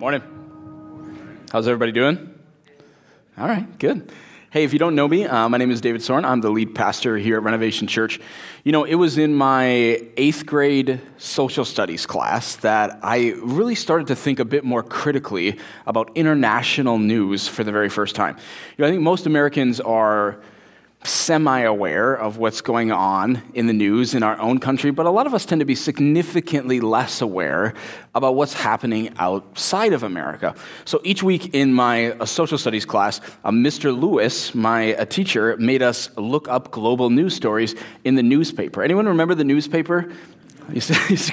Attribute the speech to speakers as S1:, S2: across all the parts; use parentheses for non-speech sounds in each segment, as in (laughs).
S1: Morning. How's everybody doing? All right, good. Hey, if you don't know me, uh, my name is David Soren. I'm the lead pastor here at Renovation Church. You know, it was in my eighth grade social studies class that I really started to think a bit more critically about international news for the very first time. You know, I think most Americans are semi aware of what's going on in the news in our own country, but a lot of us tend to be significantly less aware about what's happening outside of America. So each week in my uh, social studies class, uh, Mr. Lewis, my uh, teacher, made us look up global news stories in the newspaper. Anyone remember the newspaper? (laughs) He's, he's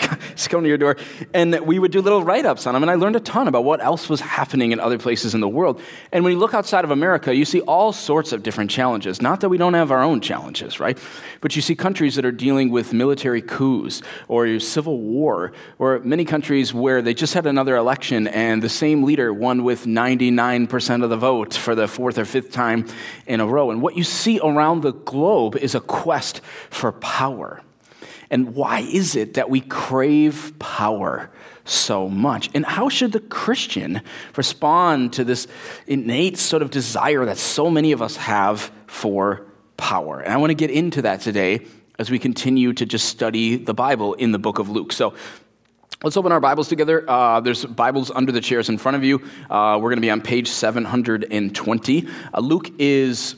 S1: coming to your door. And we would do little write ups on him. And I learned a ton about what else was happening in other places in the world. And when you look outside of America, you see all sorts of different challenges. Not that we don't have our own challenges, right? But you see countries that are dealing with military coups or civil war, or many countries where they just had another election and the same leader won with 99% of the vote for the fourth or fifth time in a row. And what you see around the globe is a quest for power. And why is it that we crave power so much? And how should the Christian respond to this innate sort of desire that so many of us have for power? And I want to get into that today as we continue to just study the Bible in the book of Luke. So, Let's open our Bibles together. Uh, there's Bibles under the chairs in front of you. Uh, we're going to be on page 720. Uh, Luke is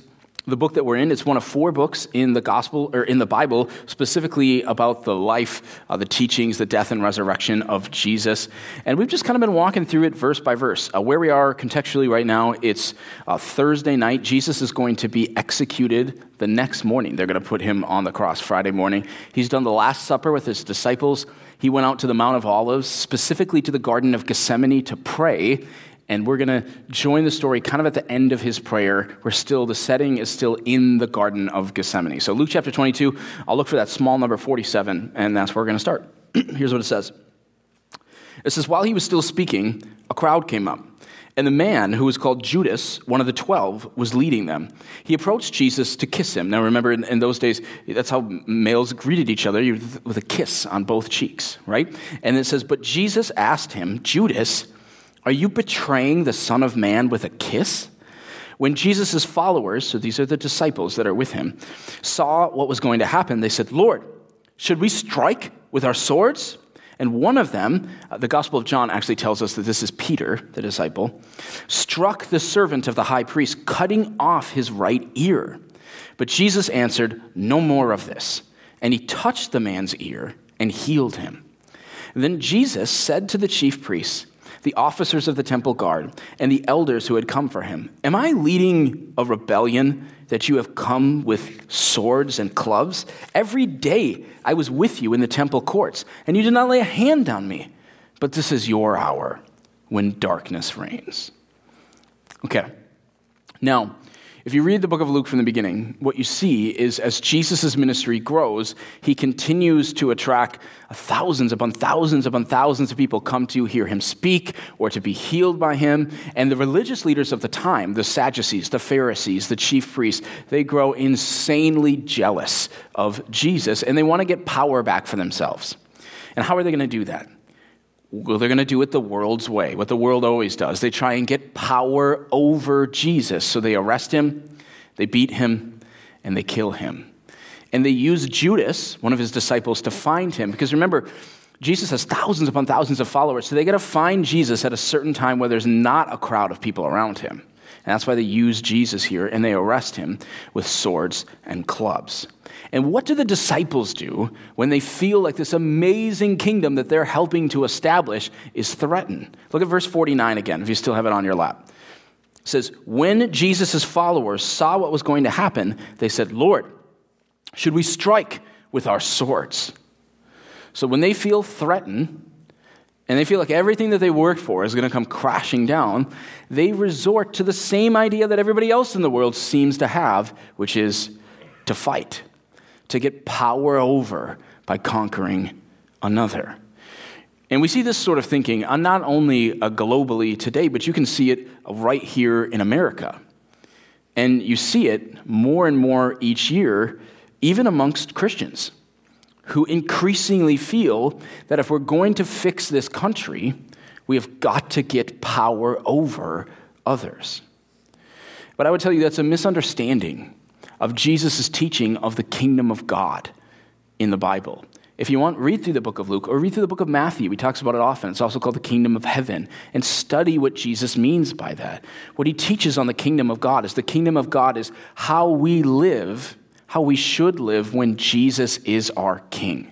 S1: the book that we're in. It's one of four books in the gospel or in the Bible, specifically about the life, uh, the teachings, the death and resurrection of Jesus. And we've just kind of been walking through it verse by verse. Uh, where we are contextually right now, it's uh, Thursday night. Jesus is going to be executed the next morning. They're going to put him on the cross Friday morning. He's done the Last Supper with his disciples. He went out to the Mount of Olives, specifically to the Garden of Gethsemane to pray and we're going to join the story kind of at the end of his prayer. We're still, the setting is still in the Garden of Gethsemane. So, Luke chapter 22, I'll look for that small number 47, and that's where we're going to start. (clears throat) Here's what it says It says, While he was still speaking, a crowd came up. And the man who was called Judas, one of the twelve, was leading them. He approached Jesus to kiss him. Now, remember, in, in those days, that's how males greeted each other with a kiss on both cheeks, right? And it says, But Jesus asked him, Judas, are you betraying the Son of Man with a kiss? When Jesus' followers, so these are the disciples that are with him, saw what was going to happen, they said, Lord, should we strike with our swords? And one of them, uh, the Gospel of John actually tells us that this is Peter, the disciple, struck the servant of the high priest, cutting off his right ear. But Jesus answered, No more of this. And he touched the man's ear and healed him. then Jesus said to the chief priests, the officers of the temple guard, and the elders who had come for him, Am I leading a rebellion that you have come with swords and clubs? Every day I was with you in the temple courts, and you did not lay a hand on me. But this is your hour when darkness reigns. Okay. Now, if you read the book of Luke from the beginning, what you see is as Jesus' ministry grows, he continues to attract thousands upon thousands upon thousands of people come to hear him speak or to be healed by him. And the religious leaders of the time, the Sadducees, the Pharisees, the chief priests, they grow insanely jealous of Jesus and they want to get power back for themselves. And how are they going to do that? Well, they're going to do it the world's way, what the world always does. They try and get power over Jesus. So they arrest him, they beat him, and they kill him. And they use Judas, one of his disciples, to find him. Because remember, Jesus has thousands upon thousands of followers. So they got to find Jesus at a certain time where there's not a crowd of people around him. And that's why they use Jesus here and they arrest him with swords and clubs. And what do the disciples do when they feel like this amazing kingdom that they're helping to establish is threatened? Look at verse 49 again, if you still have it on your lap. It says, When Jesus' followers saw what was going to happen, they said, Lord, should we strike with our swords? So when they feel threatened, and they feel like everything that they worked for is going to come crashing down, they resort to the same idea that everybody else in the world seems to have, which is to fight to get power over by conquering another. And we see this sort of thinking uh, not only uh, globally today, but you can see it right here in America. And you see it more and more each year, even amongst Christians, who increasingly feel that if we're going to fix this country, We have got to get power over others. But I would tell you that's a misunderstanding of Jesus' teaching of the kingdom of God in the Bible. If you want, read through the book of Luke or read through the book of Matthew. He talks about it often. It's also called the kingdom of heaven. And study what Jesus means by that. What he teaches on the kingdom of God is the kingdom of God is how we live, how we should live when Jesus is our king.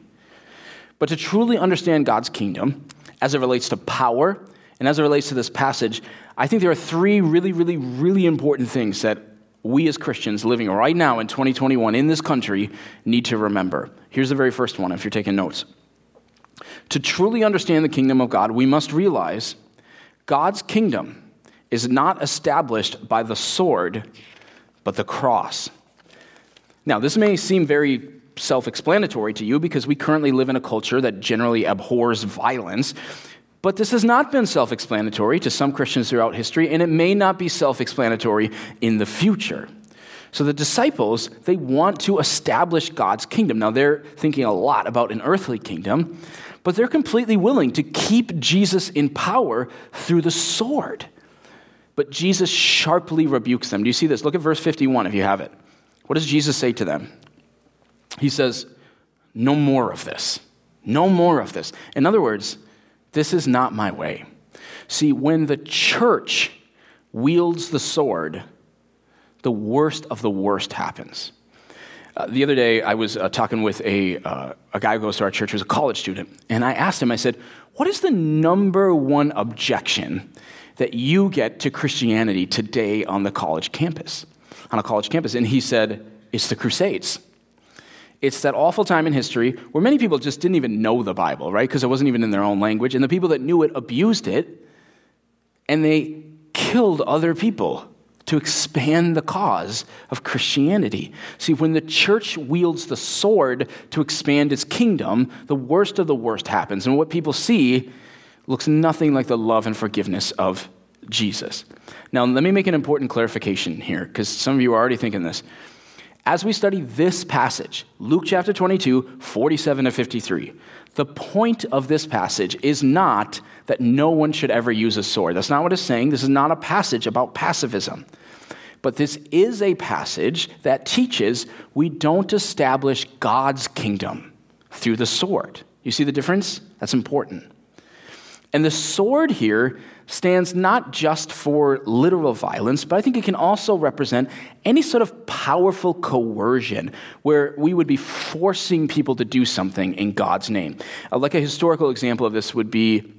S1: But to truly understand God's kingdom as it relates to power and as it relates to this passage, I think there are three really, really, really important things that we as Christians living right now in 2021 in this country need to remember. Here's the very first one if you're taking notes. To truly understand the kingdom of God, we must realize God's kingdom is not established by the sword, but the cross. Now, this may seem very self explanatory to you because we currently live in a culture that generally abhors violence. But this has not been self explanatory to some Christians throughout history, and it may not be self explanatory in the future. So the disciples, they want to establish God's kingdom. Now they're thinking a lot about an earthly kingdom, but they're completely willing to keep Jesus in power through the sword. But Jesus sharply rebukes them. Do you see this? Look at verse 51 if you have it. What does Jesus say to them? He says, No more of this. No more of this. In other words, this is not my way. See, when the church wields the sword, the worst of the worst happens. Uh, the other day, I was uh, talking with a, uh, a guy who goes to our church who's a college student, and I asked him, I said, What is the number one objection that you get to Christianity today on the college campus? On a college campus? And he said, It's the Crusades. It's that awful time in history where many people just didn't even know the Bible, right? Because it wasn't even in their own language. And the people that knew it abused it, and they killed other people to expand the cause of Christianity. See, when the church wields the sword to expand its kingdom, the worst of the worst happens. And what people see looks nothing like the love and forgiveness of Jesus. Now, let me make an important clarification here, because some of you are already thinking this. As we study this passage, Luke chapter 22, 47 to 53, the point of this passage is not that no one should ever use a sword. That's not what it's saying. This is not a passage about pacifism. But this is a passage that teaches we don't establish God's kingdom through the sword. You see the difference? That's important. And the sword here stands not just for literal violence, but I think it can also represent any sort of powerful coercion where we would be forcing people to do something in God's name. Uh, like a historical example of this would be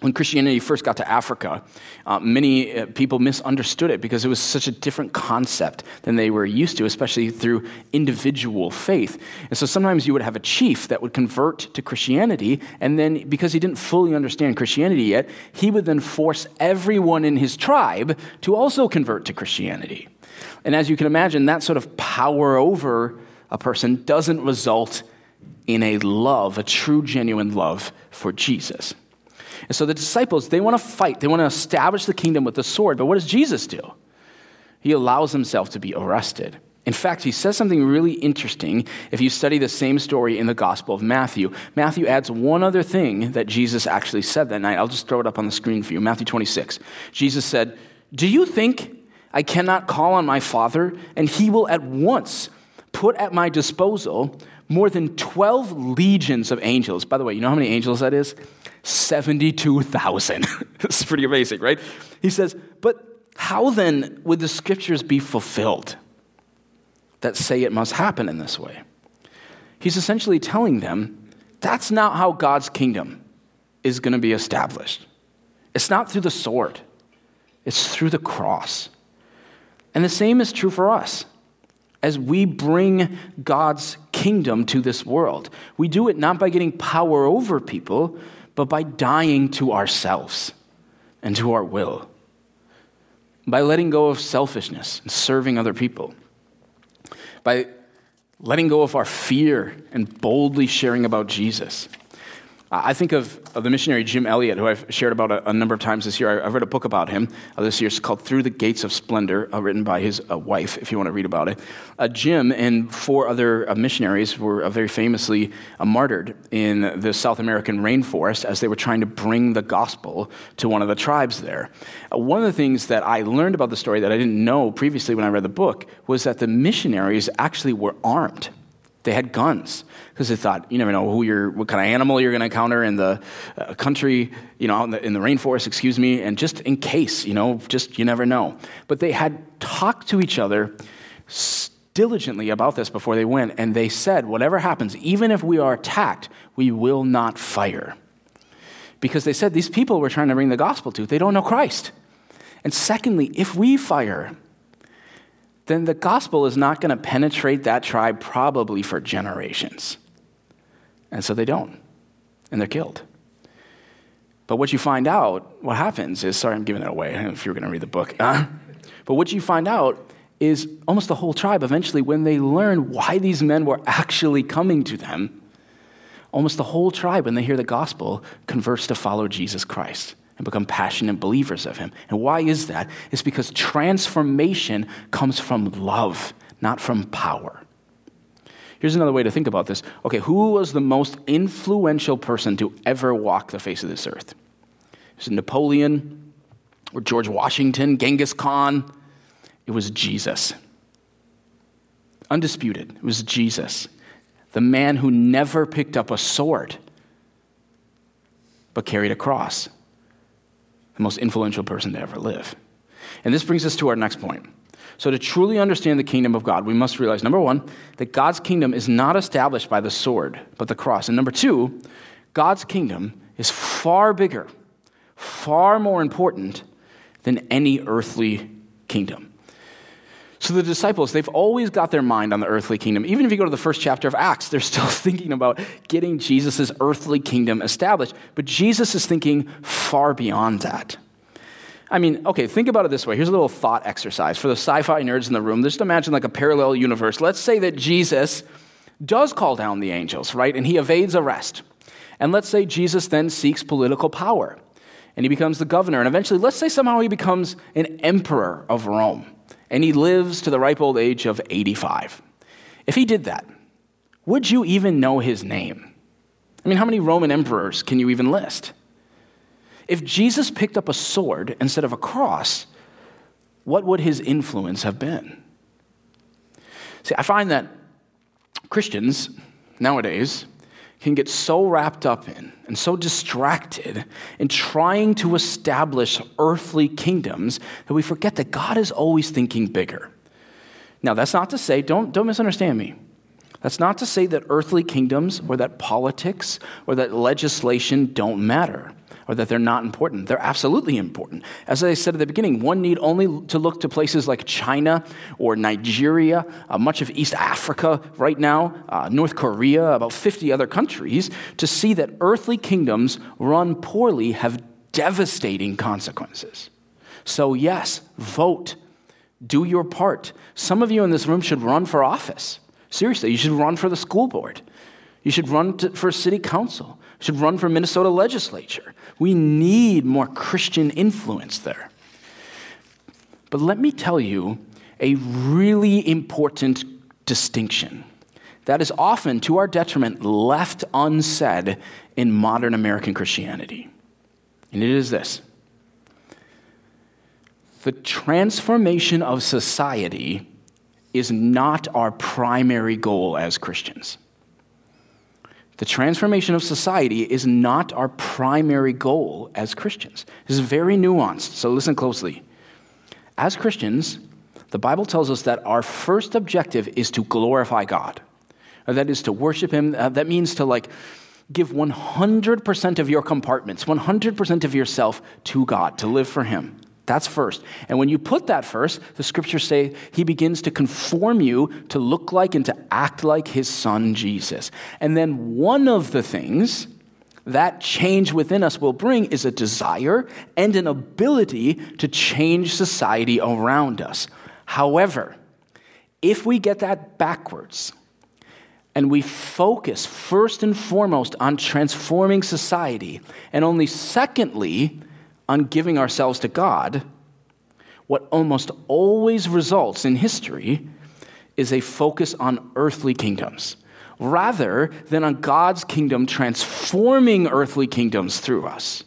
S1: when Christianity first got to Africa, uh, many uh, people misunderstood it because it was such a different concept than they were used to, especially through individual faith. And so sometimes you would have a chief that would convert to Christianity, and then because he didn't fully understand Christianity yet, he would then force everyone in his tribe to also convert to Christianity. And as you can imagine, that sort of power over a person doesn't result in a love, a true, genuine love for Jesus. And so the disciples, they want to fight, they want to establish the kingdom with the sword. But what does Jesus do? He allows himself to be arrested. In fact, he says something really interesting if you study the same story in the Gospel of Matthew. Matthew adds one other thing that Jesus actually said that night. I'll just throw it up on the screen for you. Matthew 26. Jesus said, Do you think I cannot call on my Father, and he will at once put at my disposal more than 12 legions of angels? By the way, you know how many angels that is? 72,000. it's (laughs) pretty amazing, right? He says, But how then would the scriptures be fulfilled that say it must happen in this way? He's essentially telling them that's not how God's kingdom is going to be established. It's not through the sword, it's through the cross. And the same is true for us. As we bring God's kingdom to this world, we do it not by getting power over people, but by dying to ourselves and to our will, by letting go of selfishness and serving other people, by letting go of our fear and boldly sharing about Jesus, I think of, of, the missionary Jim Elliot, who I've shared about a, a, number of times this year. I, have read a book about him uh, this year. It's called Through the Gates of Splendor, uh, written by his uh, wife, if you want to read about it. Uh, Jim and four other uh, missionaries were uh, very famously martyred in the South American rainforest as they were trying to bring the gospel to one of the tribes there. one of the things that I learned about the story that I didn't know previously when I read the book was that the missionaries actually were armed. They had guns because they thought you never know who you're, what kind of animal you're going to encounter in the uh, country, you know, in the, in the rainforest, excuse me, and just in case, you know, just you never know. But they had talked to each other diligently about this before they went, and they said, whatever happens, even if we are attacked, we will not fire. Because they said these people we're trying to bring the gospel to, they don't know Christ. And secondly, if we fire, then the gospel is not going to penetrate that tribe probably for generations. And so they don't, and they're killed. But what you find out, what happens is, sorry, I'm giving it away. If you're going to read the book. Uh, but what you find out is almost the whole tribe eventually, when they learn why these men were actually coming to them, almost the whole tribe, when they hear the gospel, converts to follow Jesus Christ and become passionate believers of him. And why is that? It's because transformation comes from love, not from power. Here's another way to think about this. Okay, who was the most influential person to ever walk the face of this earth? Was it Napoleon or George Washington, Genghis Khan? It was Jesus. Undisputed, it was Jesus, the man who never picked up a sword but carried a cross, the most influential person to ever live. And this brings us to our next point. So, to truly understand the kingdom of God, we must realize number one, that God's kingdom is not established by the sword, but the cross. And number two, God's kingdom is far bigger, far more important than any earthly kingdom. So the disciples, they've always got their mind on the earthly kingdom. Even if you go to the first chapter of Acts, they're still (laughs) thinking about getting Jesus' earthly kingdom established. But Jesus is thinking far beyond that. I mean, okay, think about it this way. Here's a little thought exercise for the sci fi nerds in the room. Just imagine like a parallel universe. Let's say that Jesus does call down the angels, right? And he evades arrest. And let's say Jesus then seeks political power and he becomes the governor. And eventually, let's say somehow he becomes an emperor of Rome and he lives to the ripe old age of 85. If he did that, would you even know his name? I mean, how many Roman emperors can you even list? If Jesus picked up a sword instead of a cross, what would his influence have been? See, I find that Christians nowadays can get so wrapped up in and so distracted in trying to establish earthly kingdoms that we forget that God is always thinking bigger. Now, that's not to say, don't, don't misunderstand me. That's not to say that earthly kingdoms or that politics or that legislation don't matter or that they're not important. They're absolutely important. As I said at the beginning, one need only to look to places like China or Nigeria, uh, much of East Africa right now, uh, North Korea, about 50 other countries, to see that earthly kingdoms run poorly have devastating consequences. So, yes, vote. Do your part. Some of you in this room should run for office. Seriously, you should run for the school board. You should run to, for city council. You should run for Minnesota legislature. We need more Christian influence there. But let me tell you a really important distinction that is often, to our detriment, left unsaid in modern American Christianity. And it is this the transformation of society is not our primary goal as Christians. The transformation of society is not our primary goal as Christians. This is very nuanced, so listen closely. As Christians, the Bible tells us that our first objective is to glorify God. That is to worship Him. Uh, that means to like give 100% of your compartments, 100% of yourself to God, to live for Him. That's first. And when you put that first, the scriptures say he begins to conform you to look like and to act like his son Jesus. And then one of the things that change within us will bring is a desire and an ability to change society around us. However, if we get that backwards, and we focus first and foremost on transforming society, and only secondly on giving ourselves to God, what almost always results in history is a focus on earthly kingdoms rather than on God's kingdom transforming earthly kingdoms through us.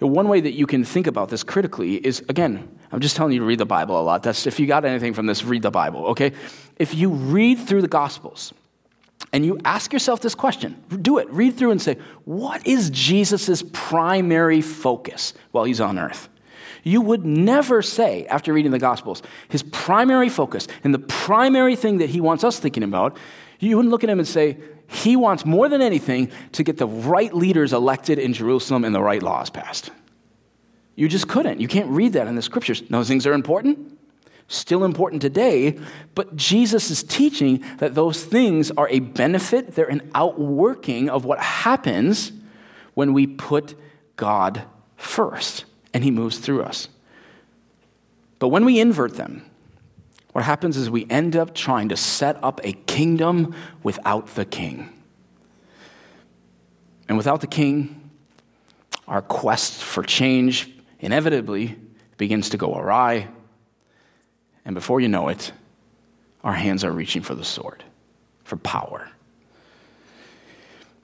S1: One way that you can think about this critically is again, I'm just telling you to read the Bible a lot. That's if you got anything from this, read the Bible, okay? If you read through the Gospels and you ask yourself this question, do it, read through and say, what is Jesus' primary focus while he's on earth? You would never say, after reading the Gospels, his primary focus and the primary thing that he wants us thinking about, you wouldn't look at him and say, he wants more than anything to get the right leaders elected in Jerusalem and the right laws passed. You just couldn't. You can't read that in the scriptures. Those things are important, still important today, but Jesus is teaching that those things are a benefit, they're an outworking of what happens when we put God first and He moves through us. But when we invert them, what happens is we end up trying to set up a kingdom without the king. And without the king, our quest for change inevitably begins to go awry. And before you know it, our hands are reaching for the sword, for power.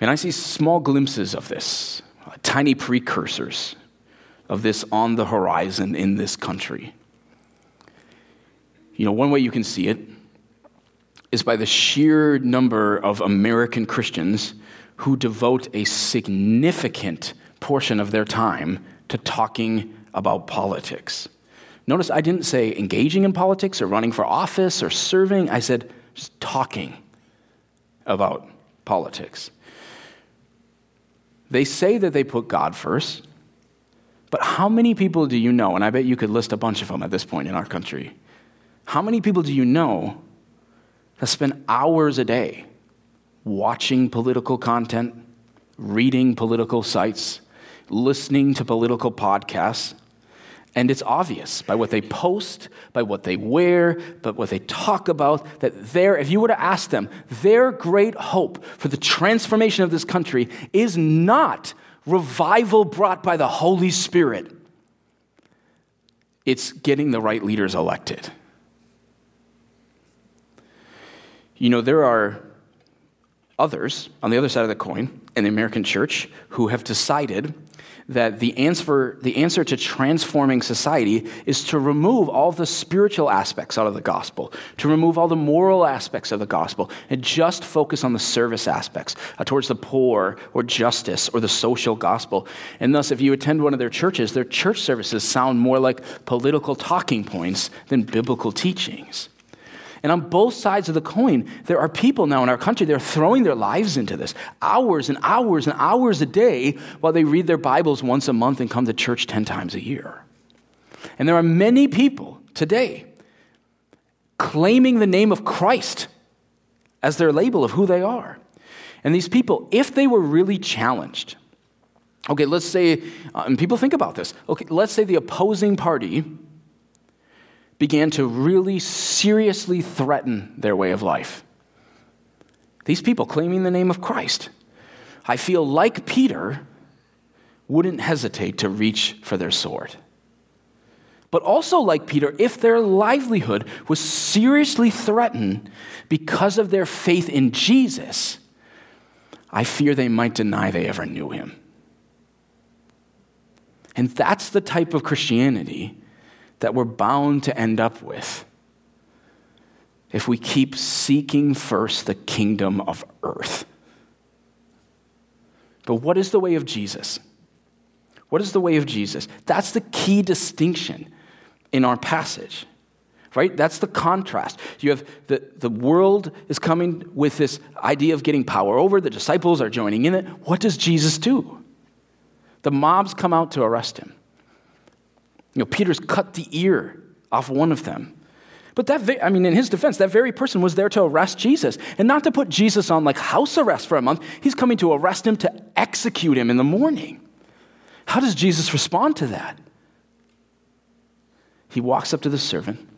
S1: And I see small glimpses of this, uh, tiny precursors of this on the horizon in this country. You know, one way you can see it is by the sheer number of American Christians who devote a significant portion of their time to talking about politics. Notice I didn't say engaging in politics or running for office or serving, I said just talking about politics. They say that they put God first, but how many people do you know, and I bet you could list a bunch of them at this point in our country, how many people do you know that spend hours a day watching political content, reading political sites, listening to political podcasts. And it's obvious by what they post, by what they wear, by what they talk about, that their, if you were to ask them, their great hope for the transformation of this country is not revival brought by the Holy Spirit, it's getting the right leaders elected. You know, there are others on the other side of the coin in the American church who have decided that the answer, the answer to transforming society is to remove all the spiritual aspects out of the gospel, to remove all the moral aspects of the gospel, and just focus on the service aspects uh, towards the poor or justice or the social gospel. And thus, if you attend one of their churches, their church services sound more like political talking points than biblical teachings. And on both sides of the coin, there are people now in our country, they're throwing their lives into this hours and hours and hours a day while they read their Bibles once a month and come to church 10 times a year. And there are many people today claiming the name of Christ as their label of who they are. And these people, if they were really challenged, okay, let's say, uh, and people think about this, okay, let's say the opposing party began to really seriously threaten their way of life. These people claiming the name of Christ, I feel like Peter, wouldn't hesitate to reach for their sword. But also, like Peter, if their livelihood was seriously threatened because of their faith in Jesus, I fear they might deny they ever knew him. And that's the type of Christianity that we're bound to end up with if we keep seeking first the kingdom of earth. But what is the way of Jesus? What is the way of Jesus? That's the key distinction in our passage, right? That's the contrast. You have the, the world is coming with this idea of getting power over, the disciples are joining in it. What does Jesus do? The mobs come out to arrest him. You know, Peter's cut the ear off one of them. But that, I mean, in his defense, that very person was there to arrest Jesus and not to put Jesus on like house arrest for a month. He's coming to arrest him to execute him in the morning. How does Jesus respond to that? He walks up to the servant,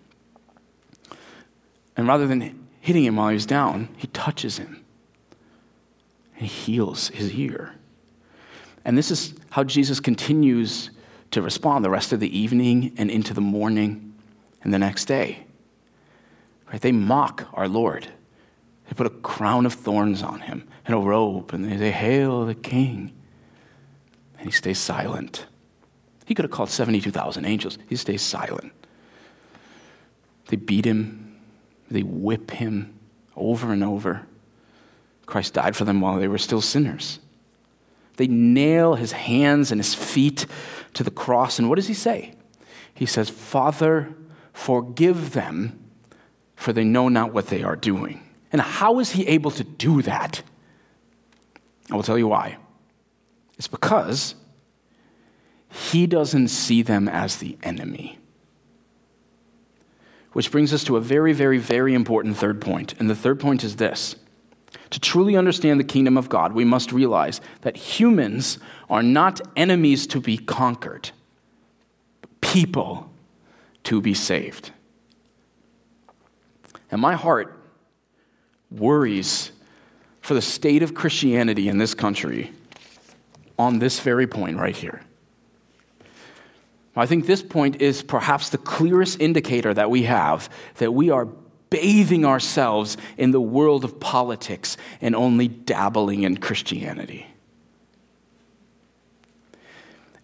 S1: and rather than hitting him while he's down, he touches him and he heals his ear. And this is how Jesus continues to respond the rest of the evening and into the morning and the next day. Right? They mock our Lord. They put a crown of thorns on him and a robe, and they say, Hail the King. And he stays silent. He could have called 72,000 angels. He stays silent. They beat him, they whip him over and over. Christ died for them while they were still sinners. They nail his hands and his feet to the cross. And what does he say? He says, Father, forgive them, for they know not what they are doing. And how is he able to do that? I will tell you why. It's because he doesn't see them as the enemy. Which brings us to a very, very, very important third point. And the third point is this to truly understand the kingdom of God, we must realize that humans are not enemies to be conquered, people to be saved. And my heart worries for the state of Christianity in this country on this very point right here. I think this point is perhaps the clearest indicator that we have that we are bathing ourselves in the world of politics and only dabbling in Christianity.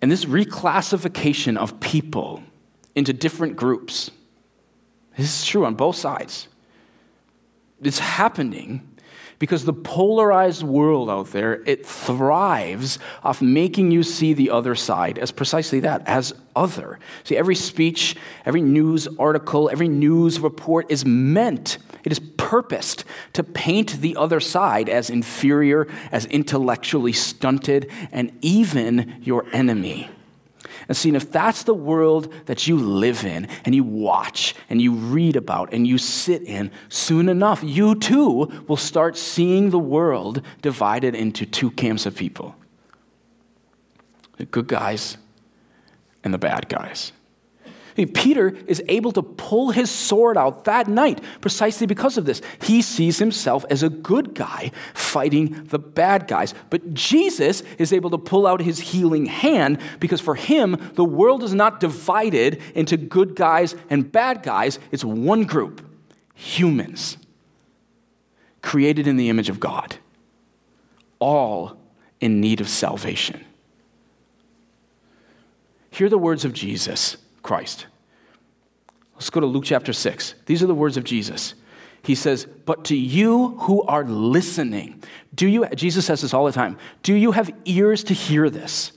S1: And this reclassification of people into different groups, this is true on both sides. It's happening because the polarized world out there it thrives off making you see the other side as precisely that as other. See every speech every news article every news report is meant it is purposed to paint the other side as inferior as intellectually stunted and even your enemy and seeing if that's the world that you live in and you watch and you read about and you sit in, soon enough, you too will start seeing the world divided into two camps of people the good guys and the bad guys. Peter is able to pull his sword out that night precisely because of this. He sees himself as a good guy fighting the bad guys. But Jesus is able to pull out his healing hand because for him, the world is not divided into good guys and bad guys, it's one group humans created in the image of God, all in need of salvation. Hear the words of Jesus Christ. Let's go to Luke chapter 6. These are the words of Jesus. He says, But to you who are listening, do you, Jesus says this all the time, do you have ears to hear this?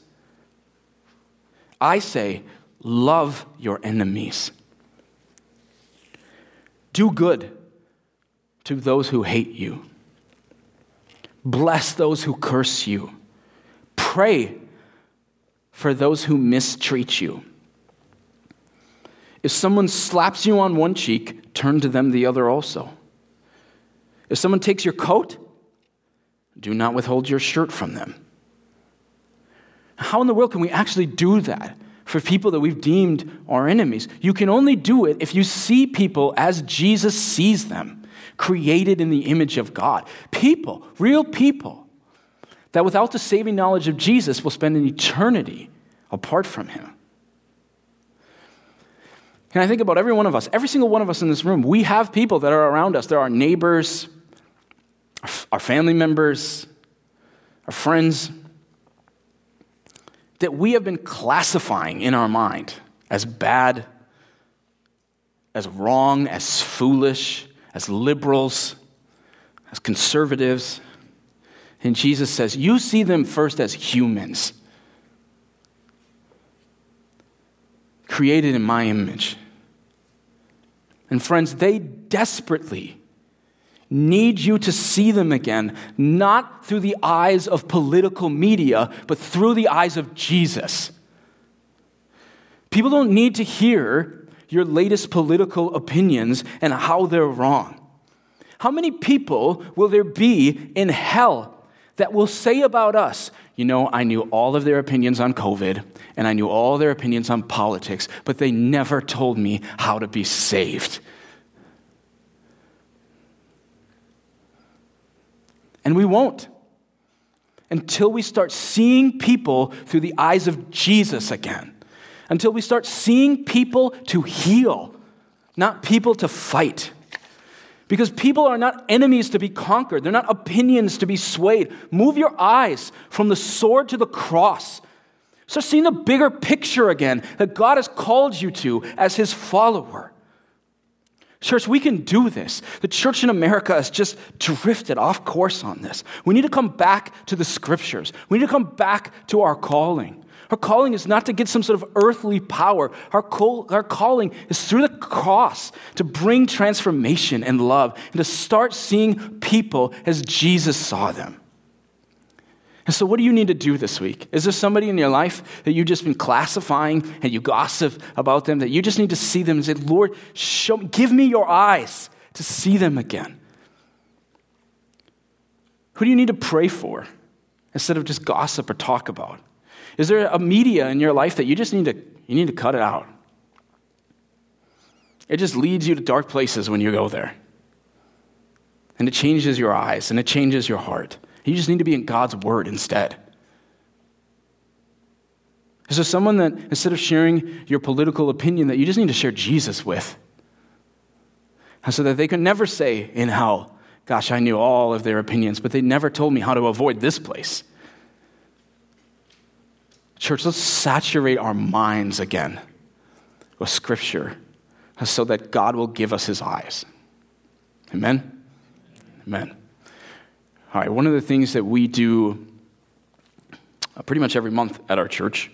S1: I say, love your enemies. Do good to those who hate you. Bless those who curse you. Pray for those who mistreat you. If someone slaps you on one cheek, turn to them the other also. If someone takes your coat, do not withhold your shirt from them. How in the world can we actually do that for people that we've deemed our enemies? You can only do it if you see people as Jesus sees them, created in the image of God. People, real people, that without the saving knowledge of Jesus will spend an eternity apart from Him. And I think about every one of us, every single one of us in this room, we have people that are around us. There are neighbors, our family members, our friends, that we have been classifying in our mind as bad, as wrong, as foolish, as liberals, as conservatives. And Jesus says, You see them first as humans. Created in my image. And friends, they desperately need you to see them again, not through the eyes of political media, but through the eyes of Jesus. People don't need to hear your latest political opinions and how they're wrong. How many people will there be in hell that will say about us, you know, I knew all of their opinions on COVID and I knew all their opinions on politics, but they never told me how to be saved. And we won't until we start seeing people through the eyes of Jesus again, until we start seeing people to heal, not people to fight. Because people are not enemies to be conquered, they're not opinions to be swayed. Move your eyes from the sword to the cross. Start seeing the bigger picture again that God has called you to as his follower. Church, we can do this. The church in America has just drifted off course on this. We need to come back to the scriptures. We need to come back to our calling. Our calling is not to get some sort of earthly power. Her, call, our calling is through the cross to bring transformation and love and to start seeing people as Jesus saw them. And so, what do you need to do this week? Is there somebody in your life that you've just been classifying and you gossip about them that you just need to see them and say, Lord, show, give me your eyes to see them again? Who do you need to pray for instead of just gossip or talk about? Is there a media in your life that you just need to you need to cut it out? It just leads you to dark places when you go there. And it changes your eyes and it changes your heart. You just need to be in God's word instead. Is there someone that, instead of sharing your political opinion, that you just need to share Jesus with? And so that they could never say in hell, Gosh, I knew all of their opinions, but they never told me how to avoid this place. Church, let's saturate our minds again with Scripture so that God will give us his eyes. Amen? Amen. All right, one of the things that we do uh, pretty much every month at our church,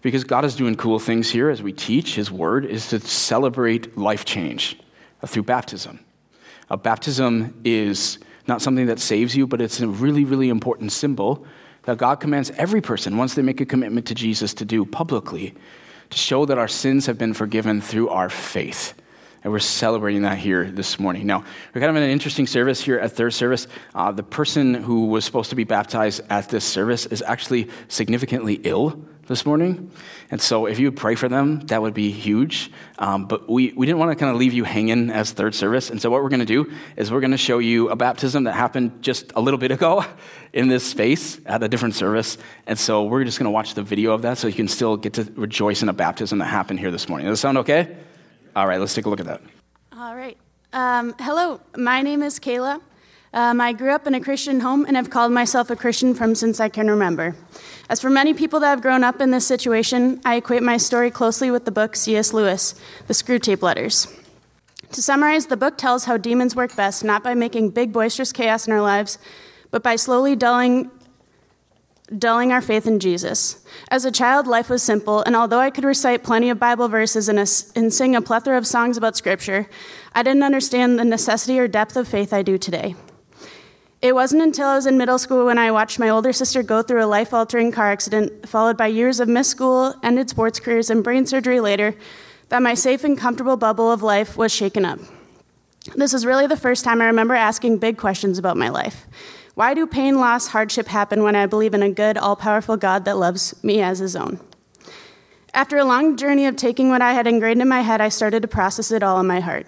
S1: because God is doing cool things here as we teach His Word, is to celebrate life change uh, through baptism. Uh, baptism is not something that saves you, but it's a really, really important symbol that God commands every person, once they make a commitment to Jesus, to do publicly to show that our sins have been forgiven through our faith. And we're celebrating that here this morning. Now, we're kind of in an interesting service here at third service. Uh, the person who was supposed to be baptized at this service is actually significantly ill this morning. And so if you would pray for them, that would be huge. Um, but we, we didn't want to kind of leave you hanging as third service. And so what we're going to do is we're going to show you a baptism that happened just a little bit ago (laughs) in this space at a different service. And so we're just going to watch the video of that so you can still get to rejoice in a baptism that happened here this morning. Does that sound okay? All right, let's take a look at that.
S2: All right. Um, hello, my name is Kayla. Um, I grew up in a Christian home and have called myself a Christian from since I can remember. As for many people that have grown up in this situation, I equate my story closely with the book C.S. Lewis, The Screwtape Letters. To summarize, the book tells how demons work best not by making big boisterous chaos in our lives, but by slowly dulling dulling our faith in Jesus. As a child, life was simple, and although I could recite plenty of Bible verses and, a, and, sing a plethora of songs about Scripture, I didn't understand the necessity or depth of faith I do today. It wasn't until I was in middle school when I watched my older sister go through a life altering car accident, followed by years of missed school, ended sports careers, and brain surgery later, that my safe and comfortable bubble of life was shaken up. This is really the first time I remember asking big questions about my life. Why do pain, loss, hardship happen when I believe in a good, all powerful God that loves me as his own? After a long journey of taking what I had ingrained in my head, I started to process it all in my heart.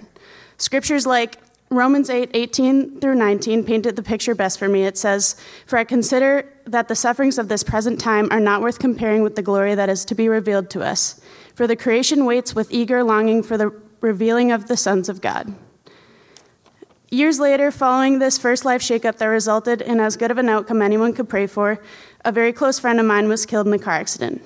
S2: Scriptures like Romans 8, 18 through 19 painted the picture best for me. It says, For I consider that the sufferings of this present time are not worth comparing with the glory that is to be revealed to us. For the creation waits with eager longing for the revealing of the sons of God. Years later, following this first life shakeup that resulted in as good of an outcome anyone could pray for, a very close friend of mine was killed in a car accident.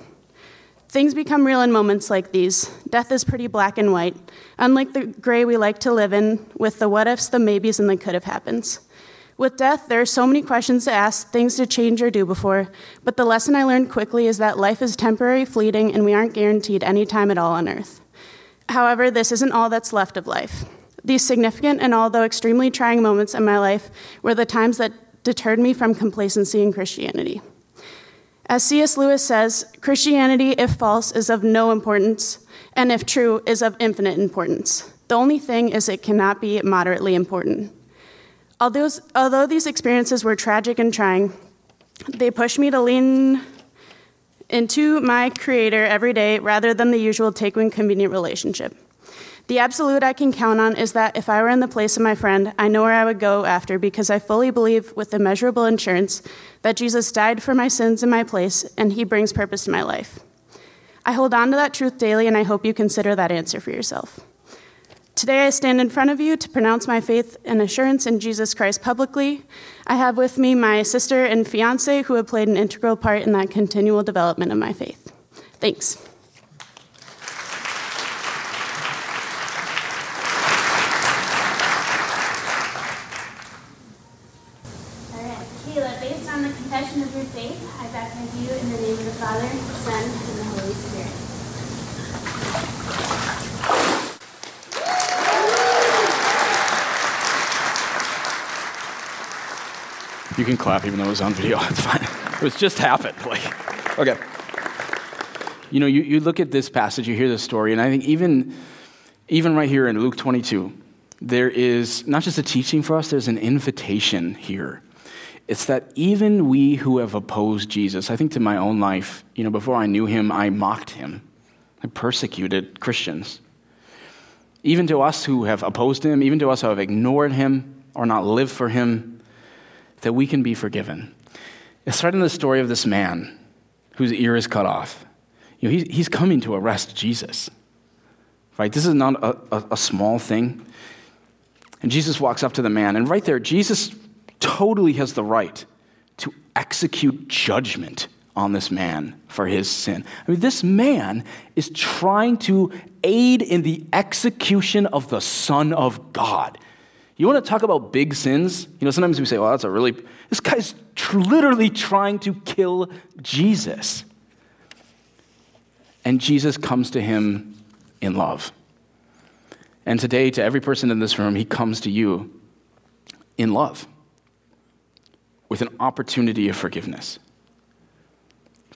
S2: Things become real in moments like these. Death is pretty black and white, unlike the gray we like to live in, with the what ifs, the maybes, and the could have happens. With death, there are so many questions to ask, things to change or do before, but the lesson I learned quickly is that life is temporary, fleeting, and we aren't guaranteed any time at all on earth. However, this isn't all that's left of life. These significant and although extremely trying moments in my life were the times that deterred me from complacency in Christianity. As C.S. Lewis says, Christianity, if false, is of no importance, and if true, is of infinite importance. The only thing is it cannot be moderately important. Although, although these experiences were tragic and trying, they pushed me to lean into my Creator every day rather than the usual take when convenient relationship. The absolute I can count on is that if I were in the place of my friend, I know where I would go after because I fully believe with immeasurable insurance that Jesus died for my sins in my place and he brings purpose to my life. I hold on to that truth daily and I hope you consider that answer for yourself. Today I stand in front of you to pronounce my faith and assurance in Jesus Christ publicly. I have with me my sister and fiance who have played an integral part in that continual development of my faith. Thanks.
S3: confession of your faith, I baptize you in the name of the Father, Son, and the Holy Spirit.
S1: You can clap even though it was on video. (laughs) It's fine. It was just happened. Like, okay. You know, you, you look at this passage, you hear this story, and I think even, even right here in Luke 22, there is not just a teaching for us, there's an invitation here it's that even we who have opposed Jesus, I think to my own life, you know, before I knew him, I mocked him. I persecuted Christians. Even to us who have opposed him, even to us who have ignored him or not lived for him, that we can be forgiven. It's in the story of this man whose ear is cut off. You know, he's, he's coming to arrest Jesus. Right? This is not a, a, a small thing. And Jesus walks up to the man, and right there, Jesus totally has the right to execute judgment on this man for his sin. I mean, this man is trying to aid in the execution of the Son of God. You want to talk about big sins? You know, sometimes we say, well, that's a really, this guy's tr- literally trying to kill Jesus. And Jesus comes to him in love. And today, to every person in this room, he comes to you in love with an opportunity of forgiveness.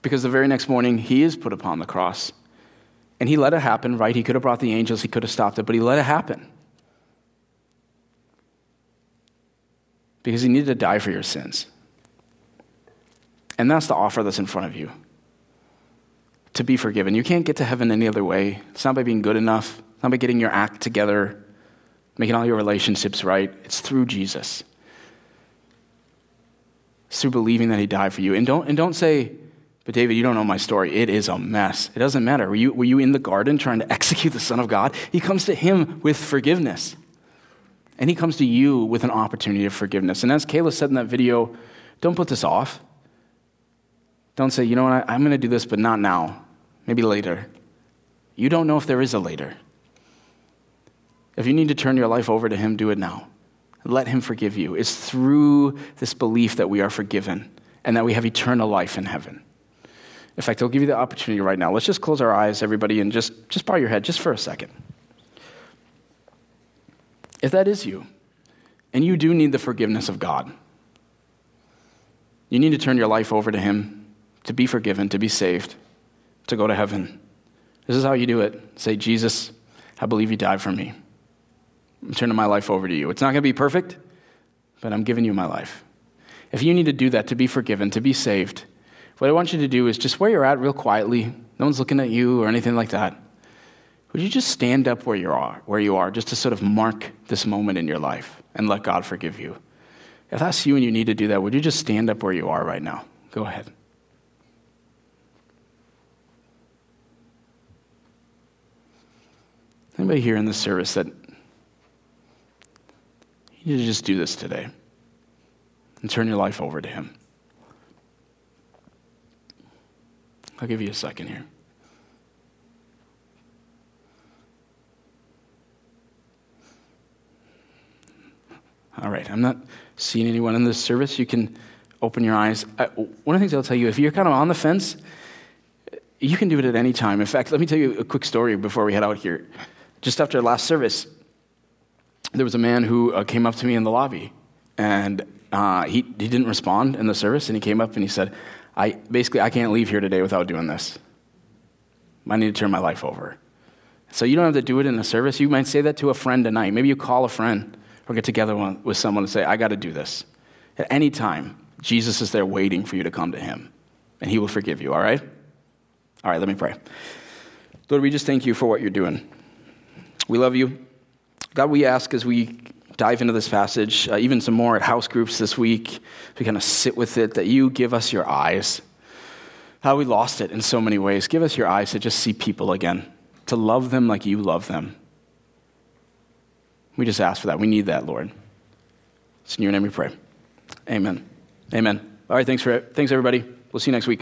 S1: Because the very next morning, he is put upon the cross. And he let it happen, right? He could have brought the angels, he could have stopped it, but he let it happen. Because he needed to die for your sins. And that's the offer that's in front of you to be forgiven. You can't get to heaven any other way. It's not by being good enough, it's not by getting your act together, making all your relationships right. It's through Jesus. It's through believing that he died for you. And don't, and don't say, but David, you don't know my story. It is a mess. It doesn't matter. Were you, were you in the garden trying to (laughs) execute the Son of God? He comes to him with forgiveness. And he comes to you with an opportunity of forgiveness. And as Kayla said in that video, don't put this off. Don't say, you know what, I'm going to do this, but not now. Maybe later. You don't know if there is a later. If you need to turn your life over to him, do it now let him forgive you. It's through this belief that we are forgiven and that we have eternal life in heaven. In fact, I'll give you the opportunity right now. Let's just close our eyes, everybody, and just, just bow your head just for a second. If that is you, and you do need the forgiveness of God, you need to turn your life over to Him to be forgiven, to be saved, to go to heaven. This is how you do it. Say, Jesus, I believe you died for me. I'm turning my life over to you. It's not going to be perfect, but I'm giving you my life. If you need to do that to be forgiven, to be saved, what I want you to do is just where you're at, real quietly, no one's looking at you or anything like that. Would you just stand up where you are, where you are, just to sort of mark this moment in your life and let God forgive you? If that's you and you need to do that, would you just stand up where you are right now? Go ahead. Anybody here in the service that you just do this today and turn your life over to Him. I'll give you a second here. All right, I'm not seeing anyone in this service. You can open your eyes. I, one of the things I'll tell you if you're kind of on the fence, you can do it at any time. In fact, let me tell you a quick story before we head out here. Just after last service, there was a man who uh, came up to me in the lobby, and uh, he, he didn't respond in the service, and he came up and he said, I, basically, I can't leave here today without doing this. I need to turn my life over. So you don't have to do it in the service. You might say that to a friend tonight. Maybe you call a friend or get together with someone and say, I got to do this. At any time, Jesus is there waiting for you to come to him, and he will forgive you, all right? All right, let me pray. Lord, we just thank you for what you're doing. We love you. God, we ask as we dive into this passage, uh, even some more at house groups this week, we kind of sit with it, that you give us your eyes. How we lost it in so many ways. Give us your eyes to just see people again, to love them like you love them. We just ask for that. We need that, Lord. It's in your name we pray. Amen. Amen. All right, thanks for it. thanks everybody. We'll see you next week.